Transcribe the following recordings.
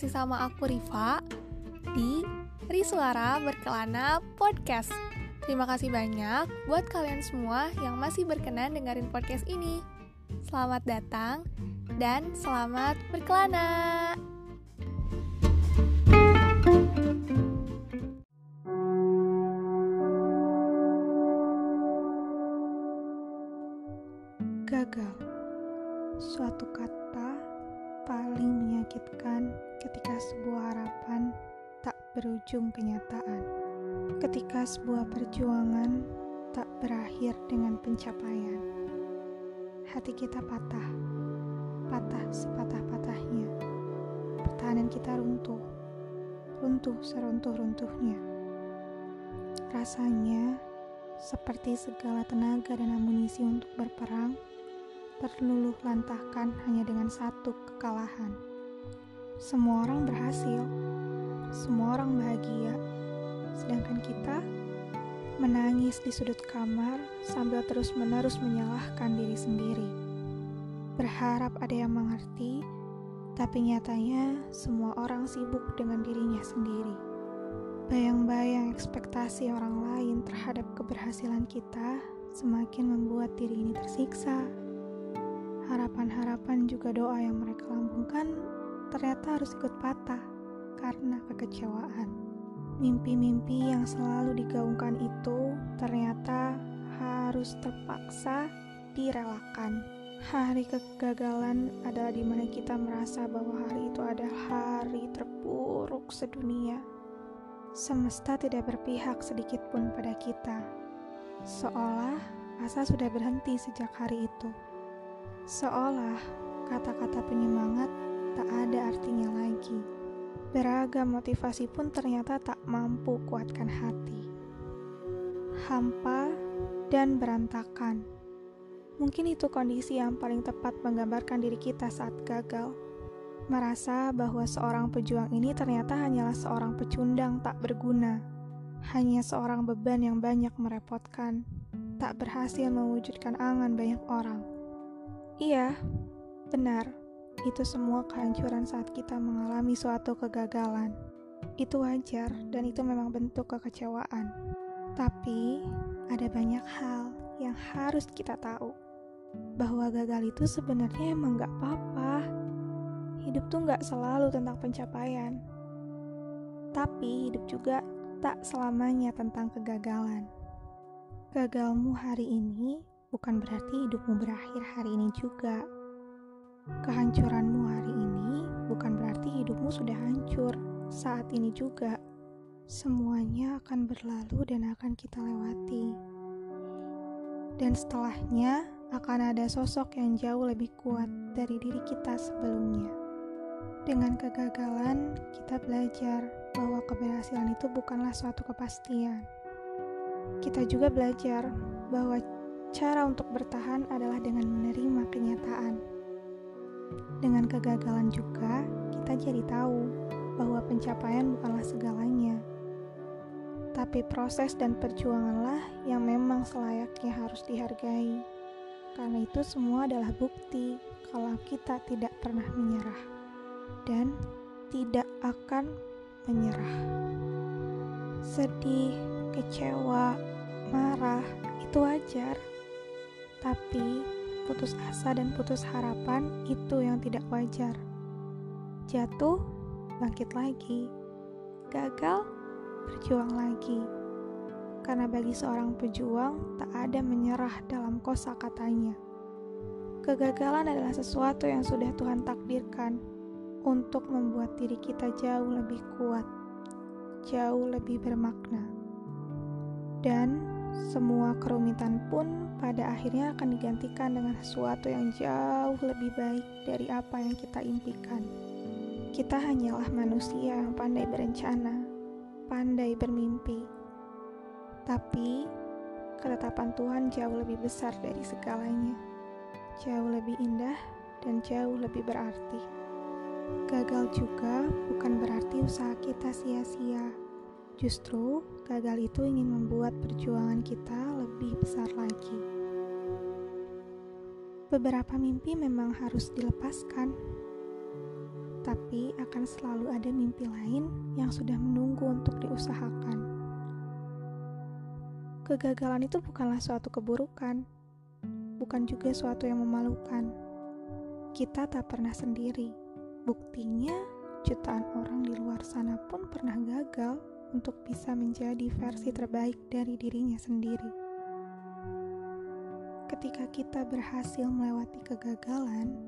masih sama aku Riva di Risuara Berkelana Podcast. Terima kasih banyak buat kalian semua yang masih berkenan dengerin podcast ini. Selamat datang dan selamat berkelana. Gagal. Suatu kata paling menyakitkan ketika sebuah harapan tak berujung kenyataan. Ketika sebuah perjuangan tak berakhir dengan pencapaian. Hati kita patah. Patah sepatah-patahnya. Pertahanan kita runtuh. Runtuh seruntuh-runtuhnya. Rasanya seperti segala tenaga dan amunisi untuk berperang terluluh lantahkan hanya dengan satu kekalahan. Semua orang berhasil, semua orang bahagia, sedangkan kita menangis di sudut kamar sambil terus-menerus menyalahkan diri sendiri. Berharap ada yang mengerti, tapi nyatanya semua orang sibuk dengan dirinya sendiri. Bayang-bayang ekspektasi orang lain terhadap keberhasilan kita semakin membuat diri ini tersiksa harapan-harapan juga doa yang mereka lambungkan ternyata harus ikut patah karena kekecewaan. Mimpi-mimpi yang selalu digaungkan itu ternyata harus terpaksa direlakan. Hari kegagalan adalah di mana kita merasa bahwa hari itu adalah hari terburuk sedunia. Semesta tidak berpihak sedikit pun pada kita. Seolah asa sudah berhenti sejak hari itu. Seolah kata-kata penyemangat tak ada artinya lagi. Beragam motivasi pun ternyata tak mampu kuatkan hati. Hampa dan berantakan. Mungkin itu kondisi yang paling tepat menggambarkan diri kita saat gagal. Merasa bahwa seorang pejuang ini ternyata hanyalah seorang pecundang tak berguna. Hanya seorang beban yang banyak merepotkan. Tak berhasil mewujudkan angan banyak orang. Iya, benar. Itu semua kehancuran saat kita mengalami suatu kegagalan. Itu wajar dan itu memang bentuk kekecewaan. Tapi, ada banyak hal yang harus kita tahu. Bahwa gagal itu sebenarnya emang gak apa-apa. Hidup tuh gak selalu tentang pencapaian. Tapi hidup juga tak selamanya tentang kegagalan. Gagalmu hari ini bukan berarti hidupmu berakhir hari ini juga. Kehancuranmu hari ini bukan berarti hidupmu sudah hancur saat ini juga. Semuanya akan berlalu dan akan kita lewati. Dan setelahnya akan ada sosok yang jauh lebih kuat dari diri kita sebelumnya. Dengan kegagalan, kita belajar bahwa keberhasilan itu bukanlah suatu kepastian. Kita juga belajar bahwa Cara untuk bertahan adalah dengan menerima kenyataan. Dengan kegagalan juga, kita jadi tahu bahwa pencapaian bukanlah segalanya. Tapi proses dan perjuanganlah yang memang selayaknya harus dihargai. Karena itu semua adalah bukti kalau kita tidak pernah menyerah dan tidak akan menyerah. Sedih, kecewa, marah, itu wajar tapi putus asa dan putus harapan itu yang tidak wajar. Jatuh, bangkit lagi. Gagal, berjuang lagi. Karena bagi seorang pejuang tak ada menyerah dalam kosa katanya. Kegagalan adalah sesuatu yang sudah Tuhan takdirkan untuk membuat diri kita jauh lebih kuat, jauh lebih bermakna. Dan semua kerumitan pun pada akhirnya akan digantikan dengan sesuatu yang jauh lebih baik dari apa yang kita impikan. Kita hanyalah manusia yang pandai berencana, pandai bermimpi. Tapi ketetapan Tuhan jauh lebih besar dari segalanya, jauh lebih indah dan jauh lebih berarti. Gagal juga bukan berarti usaha kita sia-sia Justru, gagal itu ingin membuat perjuangan kita lebih besar lagi. Beberapa mimpi memang harus dilepaskan. tapi akan selalu ada mimpi lain yang sudah menunggu untuk diusahakan. Kegagalan itu bukanlah suatu keburukan, bukan juga suatu yang memalukan. Kita tak pernah sendiri. Buktinya, jutaan orang di luar sana pun pernah gagal untuk bisa menjadi versi terbaik dari dirinya sendiri. Ketika kita berhasil melewati kegagalan,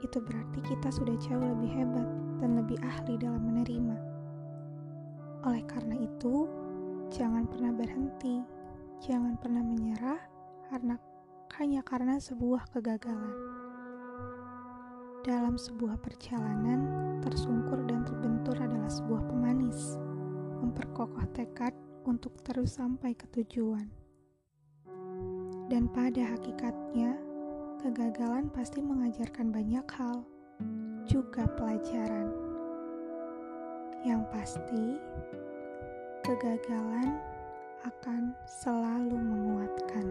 itu berarti kita sudah jauh lebih hebat dan lebih ahli dalam menerima. Oleh karena itu, jangan pernah berhenti, jangan pernah menyerah karena hanya karena sebuah kegagalan. Dalam sebuah perjalanan, tersungkur dan terbentur adalah sebuah pemanis, memperkokoh tekad untuk terus sampai ke tujuan. Dan pada hakikatnya, kegagalan pasti mengajarkan banyak hal, juga pelajaran. Yang pasti, kegagalan akan selalu menguatkan.